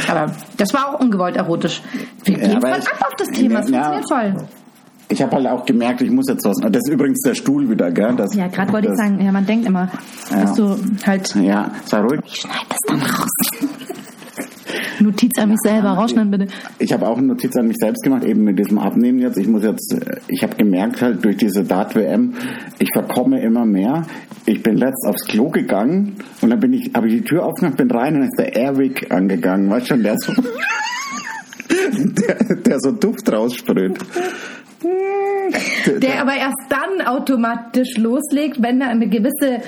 Aber das war auch ungewollt erotisch. Wir Ja, gehen aber voll ab auf das Thema. Das Ja. funktioniert voll. Ich habe halt auch gemerkt, ich muss jetzt was. Das ist übrigens der Stuhl wieder, gell? Das, Ja, gerade wollte ich sagen, ja, man denkt immer, dass du halt... Ja, sei ruhig. Ich schneide das dann raus. Notiz an mich selber, rausschneiden bitte. Ich habe auch eine Notiz an mich selbst gemacht, eben mit diesem Abnehmen jetzt. Ich muss jetzt, äh, ich habe gemerkt halt durch diese Dart-WM, ich verkomme immer mehr. Ich bin letzt aufs Klo gegangen und dann bin ich, habe ich die Tür aufgemacht, bin rein und dann ist der Airwick angegangen, weißt schon, der so, der, der so Duft raussprüht. Der aber erst dann automatisch loslegt, wenn er eine gewisse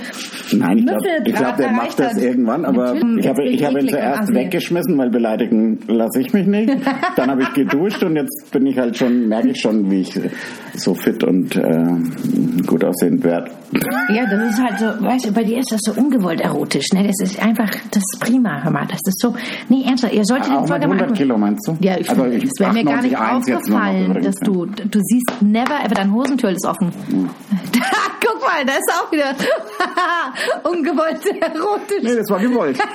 Nein, ich glaube, glaub, der macht das hat. irgendwann, aber Natürlich, ich habe, ich habe ihn zuerst assi. weggeschmissen, weil beleidigen lasse ich mich nicht. Dann habe ich geduscht und jetzt bin ich halt schon, merke ich schon, wie ich so fit und äh, gut aussehend werde. Ja, das ist halt so, weißt du, bei dir ist das so ungewollt erotisch, ne? Das ist einfach, das ist prima, hör mal, das ist so, nee, ernsthaft, ihr solltet den Folge mal 100 angucken. Kilo meinst du? Ja, ich, also es wäre mir gar nicht 98,1 jetzt nur noch aufgefallen, dass du, du siehst never ever, dein Hosentür ist offen. Guck mal, da ist auch wieder ungewollt erotisch. Nee, das war gewollt.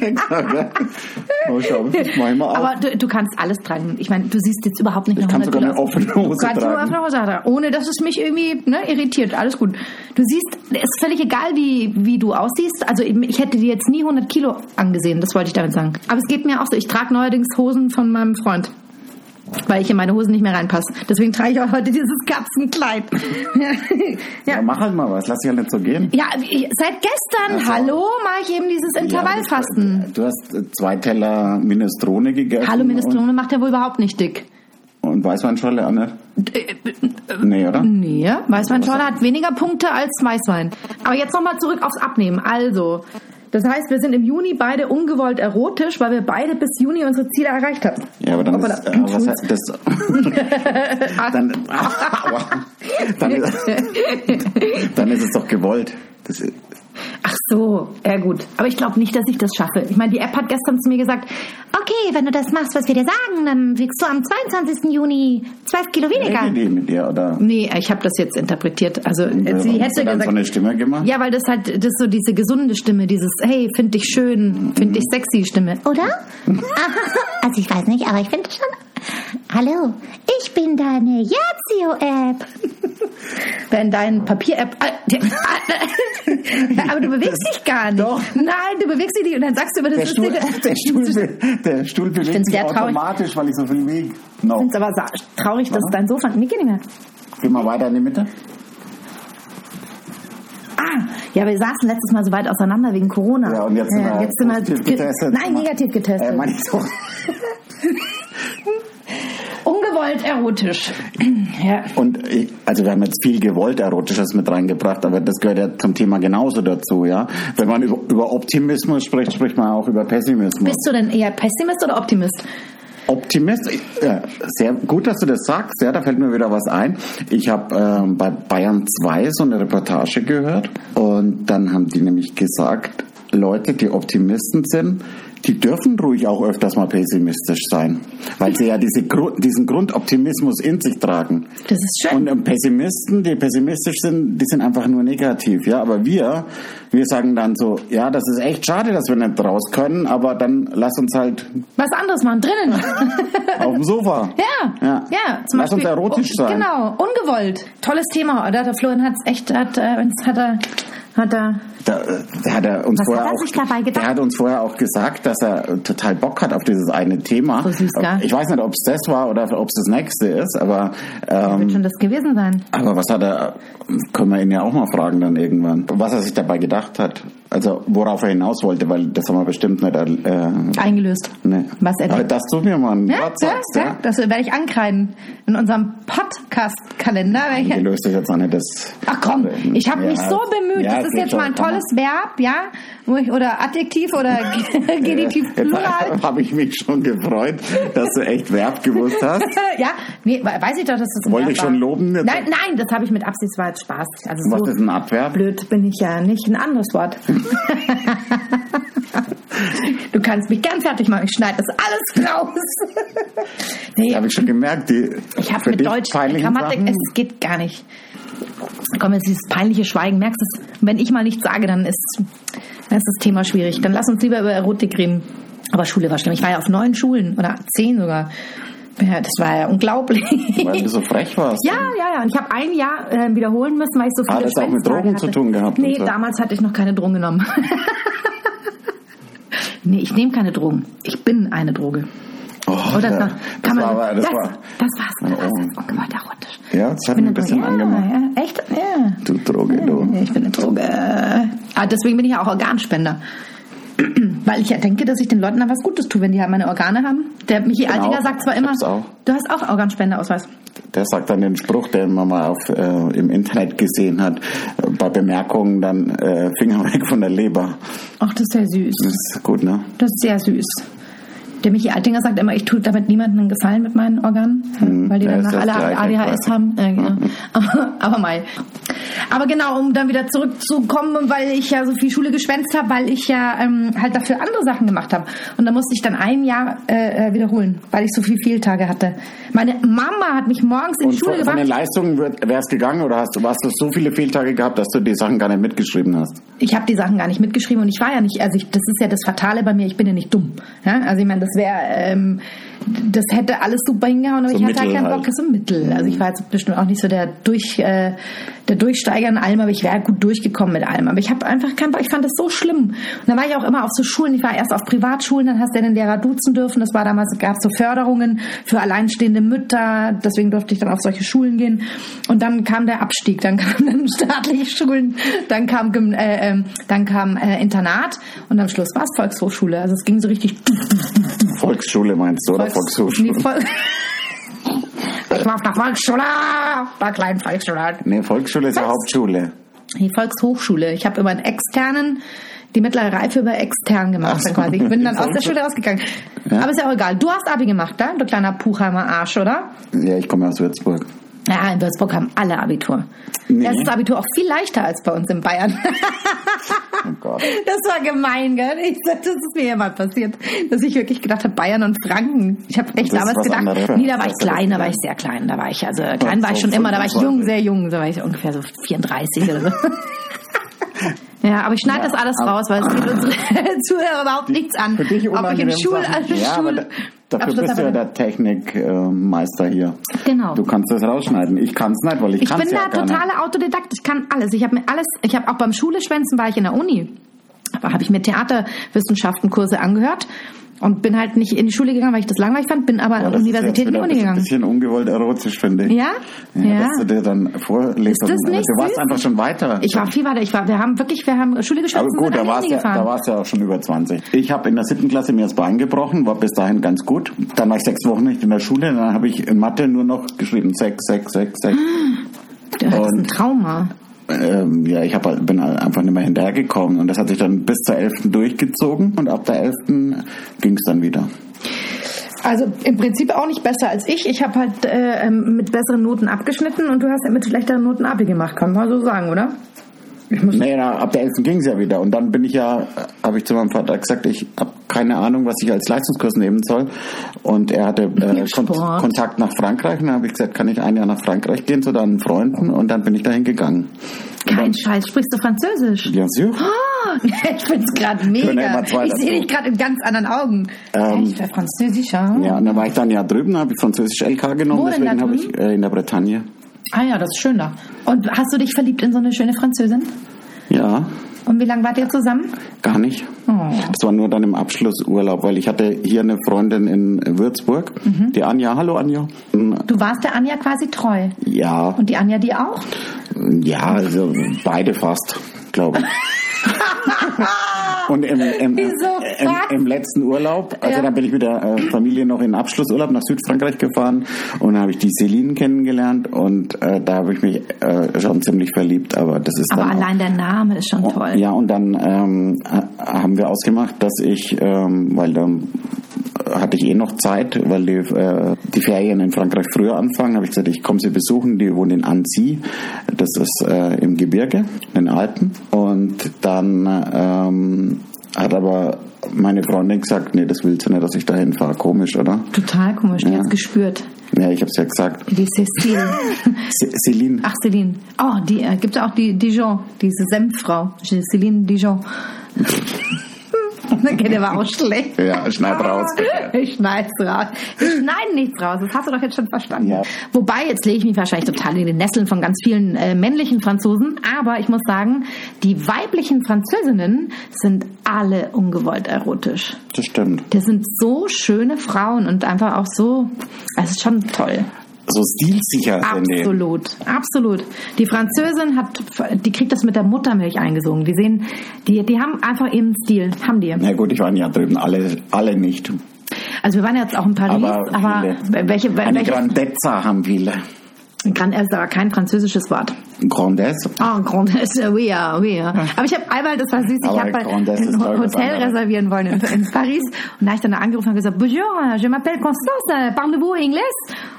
Ich. Oh, schau, das mach ich mal auf. Aber du, du kannst alles tragen. Ich meine, du siehst jetzt überhaupt nicht Ich nach kann 100 sogar Kilo eine offene. Hose nur tragen. offene Hose tragen, ohne dass es mich irgendwie ne, irritiert. Alles gut. Du siehst, es ist völlig egal, wie, wie du aussiehst. Also ich hätte dir jetzt nie 100 Kilo angesehen, das wollte ich damit sagen. Aber es geht mir auch so, ich trage neuerdings Hosen von meinem Freund. Weil ich in meine Hosen nicht mehr reinpasse. Deswegen trage ich auch heute dieses Katzenkleid. ja, ja. mach halt mal was, lass dich halt nicht so gehen. Ja, seit gestern, Ach so. hallo, mache ich eben dieses Intervallfasten. Ja, du hast äh, zwei Teller Minestrone gegessen. Hallo, Minestrone macht ja wohl überhaupt nicht dick. Und, Weißweinschorle auch nicht? Äh, Nee, oder? Nee, Weißweinschorle hat weniger Punkte als Weißwein. Aber jetzt nochmal zurück aufs Abnehmen. Also, das heißt, wir sind im Juni beide ungewollt erotisch, weil wir beide bis Juni unsere Ziele erreicht haben. Ja, aber dann Hoppala. ist, äh, was heißt das? dann, dann, ist, dann ist es doch gewollt. Das, ist- Ach so, ja gut. Aber ich glaube nicht, dass ich das schaffe. Ich meine, die App hat gestern zu mir gesagt, okay, wenn du das machst, was wir dir sagen, dann wiegst du am 22. Juni 12 Kilo weniger. reden die mit dir, oder? Nee, ich habe das jetzt interpretiert. Also Warum sie hast du hätte dann gesagt, so eine Stimme gemacht? Ja, weil das halt, das ist so diese gesunde Stimme, dieses, hey, find dich schön, find dich sexy Stimme. Oder? Also ich weiß nicht, aber ich finde schon. Hallo, ich bin deine Yazio-App. Wenn dein Papier-App. aber du bewegst dich gar nicht. Doch. Nein, du bewegst dich nicht und dann sagst du, aber das Der ist Stuhl, der Stuhl, be- der Stuhl bewegt sich traurig. automatisch, weil ich so viel wiege. No. Ich finde es aber traurig, dass dein Sofa. Mir geht nicht mehr. Geh mal weiter in die Mitte. Ah, ja, wir saßen letztes Mal so weit auseinander wegen Corona. Ja, und jetzt sind wir jetzt sind wir ge- getestet. Nein, negativ getestet. Äh, meine ich so. Ungewollt Erotisch. ja. Und ich, also wir haben jetzt viel gewollt Erotisches mit reingebracht, aber das gehört ja zum Thema genauso dazu, ja. Wenn man über, über Optimismus spricht, spricht man auch über Pessimismus. Bist du denn eher Pessimist oder Optimist? Optimist, ja, sehr gut, dass du das sagst. Ja, da fällt mir wieder was ein. Ich habe ähm, bei Bayern 2 so eine Reportage gehört und dann haben die nämlich gesagt, Leute, die Optimisten sind, die dürfen ruhig auch öfters mal pessimistisch sein, weil sie ja diese, Gru- diesen Grundoptimismus in sich tragen. Das ist schön. Und ähm, Pessimisten, die pessimistisch sind, die sind einfach nur negativ, ja. Aber wir, wir sagen dann so, ja, das ist echt schade, dass wir nicht raus können, aber dann lass uns halt Was anderes machen, drinnen. auf dem Sofa. Ja, Ja. ja. zum Lass uns Beispiel- erotisch oh, sein. Genau, ungewollt. Tolles Thema. Hat der Florian hat's echt, hat, äh, hat er, hat er, Da, äh, hat er uns Was vorher hat er auch, sich dabei gedacht? der hat uns vorher auch gesagt, dass er äh, total Bock hat auf dieses eine Thema. So süß, gell? Ich weiß nicht, ob es das war oder ob es das nächste ist, aber ähm, wird schon das gewesen sein. aber was hat er? Können wir ihn ja auch mal fragen dann irgendwann, was er sich dabei gedacht hat. Also worauf er hinaus wollte, weil das haben wir bestimmt nicht. Äh, Eingelöst. ne. Was er aber dass du mir mal ein Ja, Wort ja, sagst, ja, ja. das werde ich ankreiden. In unserem Podcast-Kalender. werde ich- Gelöst ist jetzt auch nicht das. Ach komm, ich habe mich so bemüht. ja, das ist jetzt mal ein tolles Verb, ja? Oder Adjektiv oder Genitiv Plural. Habe ich mich schon gefreut, dass du echt Verb gewusst hast. ja, nee, we- weiß ich doch, dass das ein Wollte ich schon loben? Nein, nein, das habe ich mit Absicht, war jetzt Spaß. Also Was so ist ein Adverb? blöd bin ich ja nicht. Ein anderes Wort. du kannst mich gern fertig machen. Ich schneide das alles raus. nee, Habe ich schon gemerkt. Die ich habe mit Deutsch peinlichen Grammatik, es geht gar nicht. Komm, jetzt dieses peinliche Schweigen. Merkst du, es? wenn ich mal nichts sage, dann ist, dann ist das Thema schwierig. Dann lass uns lieber über Erotik reden. Aber Schule war schlimm. Ich war ja auf neun Schulen oder zehn sogar. Ja, das war ja unglaublich. Weil du so frech warst. Ja, ja, ja. Und ich habe ein Jahr äh, wiederholen müssen, weil ich so viele Hat das auch mit Drogen hatte. zu tun gehabt Nee, so? damals hatte ich noch keine Drogen genommen. nee, ich nehme keine Drogen. Ich bin eine Droge. Oh, ja, kann das man, war das das, war, das war's. Das war's. Oh Gott, erotisch. ja, das hat Ich mich ein bisschen ja, angemacht. Ja, echt? Ja. Du Droge, du. Ich bin eine Droge. Ah, deswegen bin ich ja auch Organspender. Weil ich ja denke, dass ich den Leuten dann was Gutes tue, wenn die halt meine Organe haben. Der Michi Genau. Altinger sagt zwar immer, du hast auch Organspendeausweis. Der sagt dann den Spruch, den man mal auf, äh, im Internet gesehen hat, äh, bei Bemerkungen dann äh, Finger weg von der Leber. Ach, das ist ja süß. Das ist gut, ne? Das ist sehr süß. Der Michi Altinger sagt immer, ich tue damit niemandem einen Gefallen mit meinen Organen, weil die der dann ist nach das alle ADHS haben. Ja, genau. aber, aber mal. Aber genau, um dann wieder zurückzukommen, weil ich ja so viel Schule geschwänzt habe, weil ich ja ähm, halt dafür andere Sachen gemacht habe. Und da musste ich dann ein Jahr äh, äh, wiederholen, weil ich so viele Fehltage hatte. Meine Mama hat mich morgens in die Schule von, von den gebracht. Leistungen wäre es gegangen oder hast du, hast du so viele Fehltage gehabt, dass du die Sachen gar nicht mitgeschrieben hast? Ich habe die Sachen gar nicht mitgeschrieben und ich war ja nicht, also ich, das ist ja das Fatale bei mir, ich bin ja nicht dumm. Ja? Also ich meine, das wäre, ähm, das hätte alles super hingehauen, aber So ich hatte halt keinen halt. Bock, so ein Mittel. Also ich war jetzt bestimmt auch nicht so der durch, äh, der Durchsteiger in allem, aber ich wäre gut durchgekommen mit allem. Aber ich habe einfach keinen Bock, ich fand das so schlimm. Und dann war ich auch immer auf so Schulen, ich war erst auf Privatschulen, dann hast du ja den Lehrer duzen dürfen, das war damals, gab es so Förderungen für alleinstehende Mütter, deswegen durfte ich dann auf solche Schulen gehen. Und dann kam der Abstieg, dann kamen dann staatliche Schulen, dann kam, äh, ähm, dann kam äh, Internat und am Schluss war es Volkshochschule. Also es ging so richtig Volksschule meinst du, oder Volkshochschule? Nee, Vol ich auf der Volksschule, war kleinen Volksschule. Nee, Volksschule ist ja? Hauptschule. Die Volkshochschule. Ich habe über einen externen, die mittlere Reife über extern gemacht. Ach so. Quasi. Ich bin dann aus der Schule rausgegangen. Ja. Aber ist ja auch egal. Du hast Abi gemacht, da? Du kleiner Puchheimer Arsch, oder? Ja, ich komme aus Würzburg. Ja, in Würzburg haben alle Abitur. Nee. Da ist das Abitur auch viel leichter als bei uns in Bayern. Oh Gott. Das war gemein, gell? Ich, das ist mir ja mal passiert, dass ich wirklich gedacht habe, Bayern und Franken. Ich habe echt Das damals gedacht, anderes. da war ich Das klein, da das war ich sehr klein, da war ich, also klein war ich schon immer, da war ich 25. jung, sehr jung, da war ich ungefähr so 34 oder so. Ja, aber ich schneide das alles raus, weil es geht unsere Zuhörer überhaupt nichts an. Für dich Ob ich im Schul, Sachen. Ja, Schul da, dafür Abschluss bist du ja der Technikmeister hier. Genau. Du kannst das rausschneiden. Ich kann es nicht, weil ich, Ich kann's bin ja da gar nicht. totale Autodidakt. Ich kann alles. Ich habe mir alles. Ich habe auch beim Schuleschwänzen war ich in der Uni. Habe ich mir Theaterwissenschaftenkurse angehört und bin halt nicht in die Schule gegangen, weil ich das langweilig fand, bin aber an Ja, der das ist Universität in die Uni ein gegangen. bisschen ungewollt erotisch, finde ich. Ja? Ja, Ja. Dass du dir dann vorlegst. Ist das aber nicht du warst süß? einfach schon weiter. Ich war viel weiter. Ich war, wir haben wirklich, wir haben Schule geschafft aber gut, da warst, ja, da warst du ja auch schon über 20. Ich habe in der siebten Klasse mir das Bein gebrochen, war bis dahin ganz gut. Dann war ich sechs Wochen nicht in der Schule, dann habe ich in Mathe nur noch geschrieben sechs, sechs, sechs, sechs. Das ist ein und- Trauma. Ähm, ja, ich hab, halt- bin halt einfach nicht mehr hinterhergekommen und das hat sich dann bis zur 11. durchgezogen und ab der 11. ging es dann wieder. Also im Prinzip auch nicht besser als ich. Ich habe halt äh, ähm, mit besseren Noten abgeschnitten und du hast ja mit schlechteren Noten Abi gemacht, kann man so sagen, oder? Ich muss Nee, na, ab der 11. ging es ja wieder. Und dann bin ich ja, habe ich zu meinem Vater gesagt, ich habe keine Ahnung, was ich als Leistungskurs nehmen soll. Und er hatte äh, Kon. Kontakt nach Frankreich. Und dann habe ich gesagt, kann ich ein Jahr nach Frankreich gehen zu deinen Freunden? Und dann bin ich dahin gegangen. kein Scheiß. Sprichst du Französisch? Bien sûr. Ah, ich find's gerade ja mega. Ich sehe dich gerade in ganz anderen Augen. Ähm, Echt, wer Französisch, ja? Ja, und dann war ich dann ja drüben, habe ich Französisch LK genommen. Wo deswegen habe ich äh, in der Bretagne. Ah ja, das ist schön da. Und hast du dich verliebt in so eine schöne Französin? Ja, Und wie lange wart ihr zusammen? gar nicht. Oh. Das war nur dann im Abschlussurlaub, weil ich hatte hier eine Freundin in Würzburg, Mhm. die Anja. Hallo Anja. Du warst der Anja quasi treu. Ja, Und die Anja dir auch? Ja, also beide fast, glaube ich. Und im, im, im, im letzten Urlaub, also Ja. dann bin ich mit der äh, Familie noch in Abschlussurlaub nach Südfrankreich gefahren und dann habe ich die Celine kennengelernt und äh, da habe ich mich äh, schon ziemlich verliebt, aber das ist Aber dann auch- allein der Name ist schon toll. ja, und dann ähm, ha- haben wir ausgemacht, dass ich, ähm, weil dann hatte ich eh noch Zeit, weil die, äh, die Ferien in Frankreich früher anfangen, habe ich gesagt, ich komme sie besuchen. Die wohnen in Annecy, das ist äh, im Gebirge, in den Alpen. Und dann ähm, hat aber meine Freundin gesagt, nee, das willst du nicht, dass ich dahin fahre. Komisch, oder? Total komisch, die Ja. hat's gespürt. Ja, ich habe es ja gesagt. Die Cécile. C Celine. Ach, Céline. Oh, die äh, gibt auch die Dijon, diese Senffrau. Céline Dijon. Der war auch schlecht. Ja, schneid raus. bitte. Ich schneid's raus. Ich schneide nichts raus. Das hast du doch jetzt schon verstanden. Ja. Wobei, jetzt lege ich mich wahrscheinlich total in den Nesseln von ganz vielen äh, männlichen Franzosen. Aber ich muss sagen, die weiblichen Französinnen sind alle ungewollt erotisch. Das stimmt. Das sind so schöne Frauen und einfach auch so, es ist schon toll. So stilsicher sind die. Absolut, absolut. Die Französin hat, die kriegt das mit der Muttermilch eingesogen. Die sehen, die, die haben einfach ihren Stil, haben die. Na gut, ich war ja drüben, alle, alle nicht. Also wir waren jetzt auch in Paris, Aber, aber, viele. welche, Eine welche, Grandezza haben viele. Grand ist aber kein französisches Wort. Grandesse. Ah, Grand ist, oui, ja, oui, ja. Aber ich habe einmal, das war süß, ich habe ein Hotel reservieren wollen in, in Paris. Und da habe ich dann da angerufen und gesagt, Bonjour, je m'appelle Constance, parlez-vous English?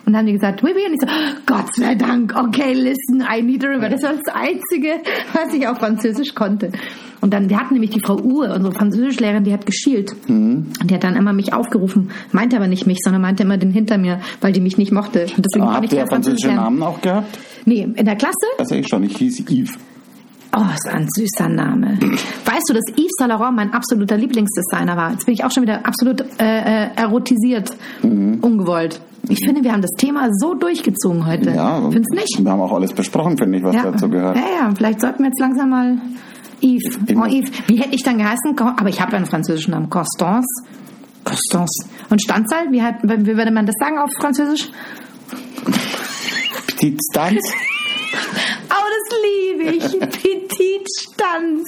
Und dann haben die gesagt, oui. Und ich so, Gott sei Dank, okay, listen, I need a river. Das war das Einzige, was ich auf Französisch konnte. Und dann, wir hatten nämlich die Frau Uhr, unsere Französischlehrerin, die hat geschielt. Mhm. Und die hat dann immer mich aufgerufen, meinte aber nicht mich, sondern meinte immer den hinter mir, weil die mich nicht mochte. Und deswegen konnte Habt ich ihr französische. Namen auch gehabt? Nee, in der Klasse Das ich schon. Ich hieß Yves. Oh, ist ein süßer Name. Weißt du, dass Yves Saint Laurent mein absoluter Lieblingsdesigner war? Jetzt bin ich auch schon wieder absolut äh, äh, erotisiert, Mhm. ungewollt. Ich finde, wir haben das Thema so durchgezogen heute. Ja, Findest nicht? wir haben auch alles besprochen, finde ich, was Ja. dazu gehört. ja, ja, vielleicht sollten wir jetzt langsam mal Yves. Oh, Yves. Wie hätte ich dann geheißen? Aber ich habe ja einen französischen Namen. Constance. Constance. Und Standzahl? Wie, hat, wie würde man das sagen auf Französisch? Petit Stanz. Oh, das liebe ich. Petit Stanz.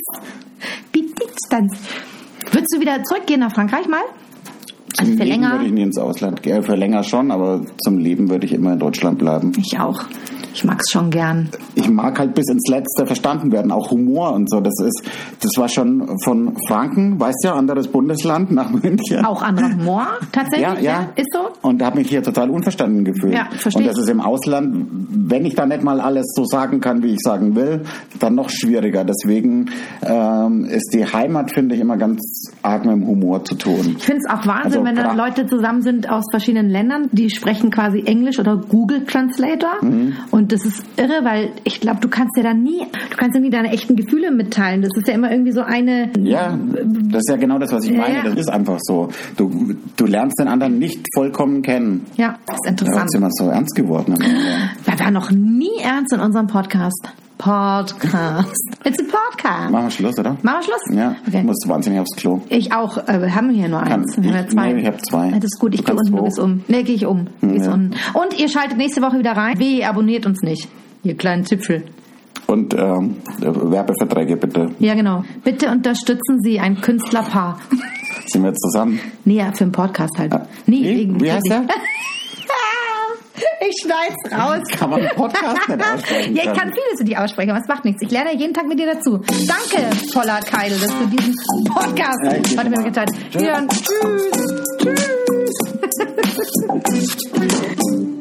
Petit Stanz. Würdest du wieder zurückgehen nach Frankreich mal? Also Zum für Leben länger? würde ich nie ins Ausland gehen. Für länger schon, aber zum Leben würde ich immer in Deutschland bleiben. Ich auch. Ich mag's schon gern. Ich mag halt bis ins Letzte verstanden werden, auch Humor und so. Das ist, das war schon von Franken, weißt ja, anderes Bundesland nach München. Auch anderer Humor, tatsächlich. Ja, ja. Ist so? Und habe mich hier total unverstanden gefühlt. Ja, verstehe Und das ist im Ausland, wenn ich da nicht mal alles so sagen kann, wie ich sagen will, dann noch schwieriger. Deswegen ähm, ist die Heimat, finde ich, immer ganz arg mit dem Humor zu tun. Ich finde es auch Wahnsinn, Also wenn da gra- Leute zusammen sind aus verschiedenen Ländern, die sprechen quasi Englisch oder Google Translator. Mhm. Und das ist irre, weil ich glaube, du kannst ja da nie, du kannst ja nie deine echten Gefühle mitteilen. Das ist ja immer irgendwie so eine. Ja, das ist ja genau das, was ich meine. ja. Das ist einfach so. Du, du lernst den anderen nicht vollkommen kennen. Ja, das ist Da interessant. sind wir so ernst geworden. Wir waren noch nie ernst in unserem Podcast. Podcast. It's a podcast. Machen wir Schluss, oder? Machen wir Schluss? Ja, Okay. ich muss wahnsinnig aufs Klo. Ich auch. Äh, wir haben hier nur Kann- eins. Wir haben ja ich- zwei. nee, ich hab zwei. Das ist gut. Ich Du gehe unten, du gehst um. Nee, gehe ich um. Du Ja. unten. Und ihr schaltet nächste Woche wieder rein. Weh, abonniert uns nicht. Ihr kleinen Zipfel. Und ähm, Werbeverträge bitte. Ja, genau. Bitte unterstützen Sie ein Künstlerpaar. Sind wir jetzt zusammen? Nee, ja, für einen Podcast halt. Ah, Nee, wie? wegen- Wie heißt der? Ich schneid's raus. Kann man Podcast nicht aussprechen? Ja, ich kann vieles für dich aussprechen, aber es macht nichts. Ich lerne jeden Tag mit dir dazu. Danke, voller Keidel, dass du diesen Podcast Ja, heute mit mir geteilt hast. Tschüss. Tschüss. Tschüss.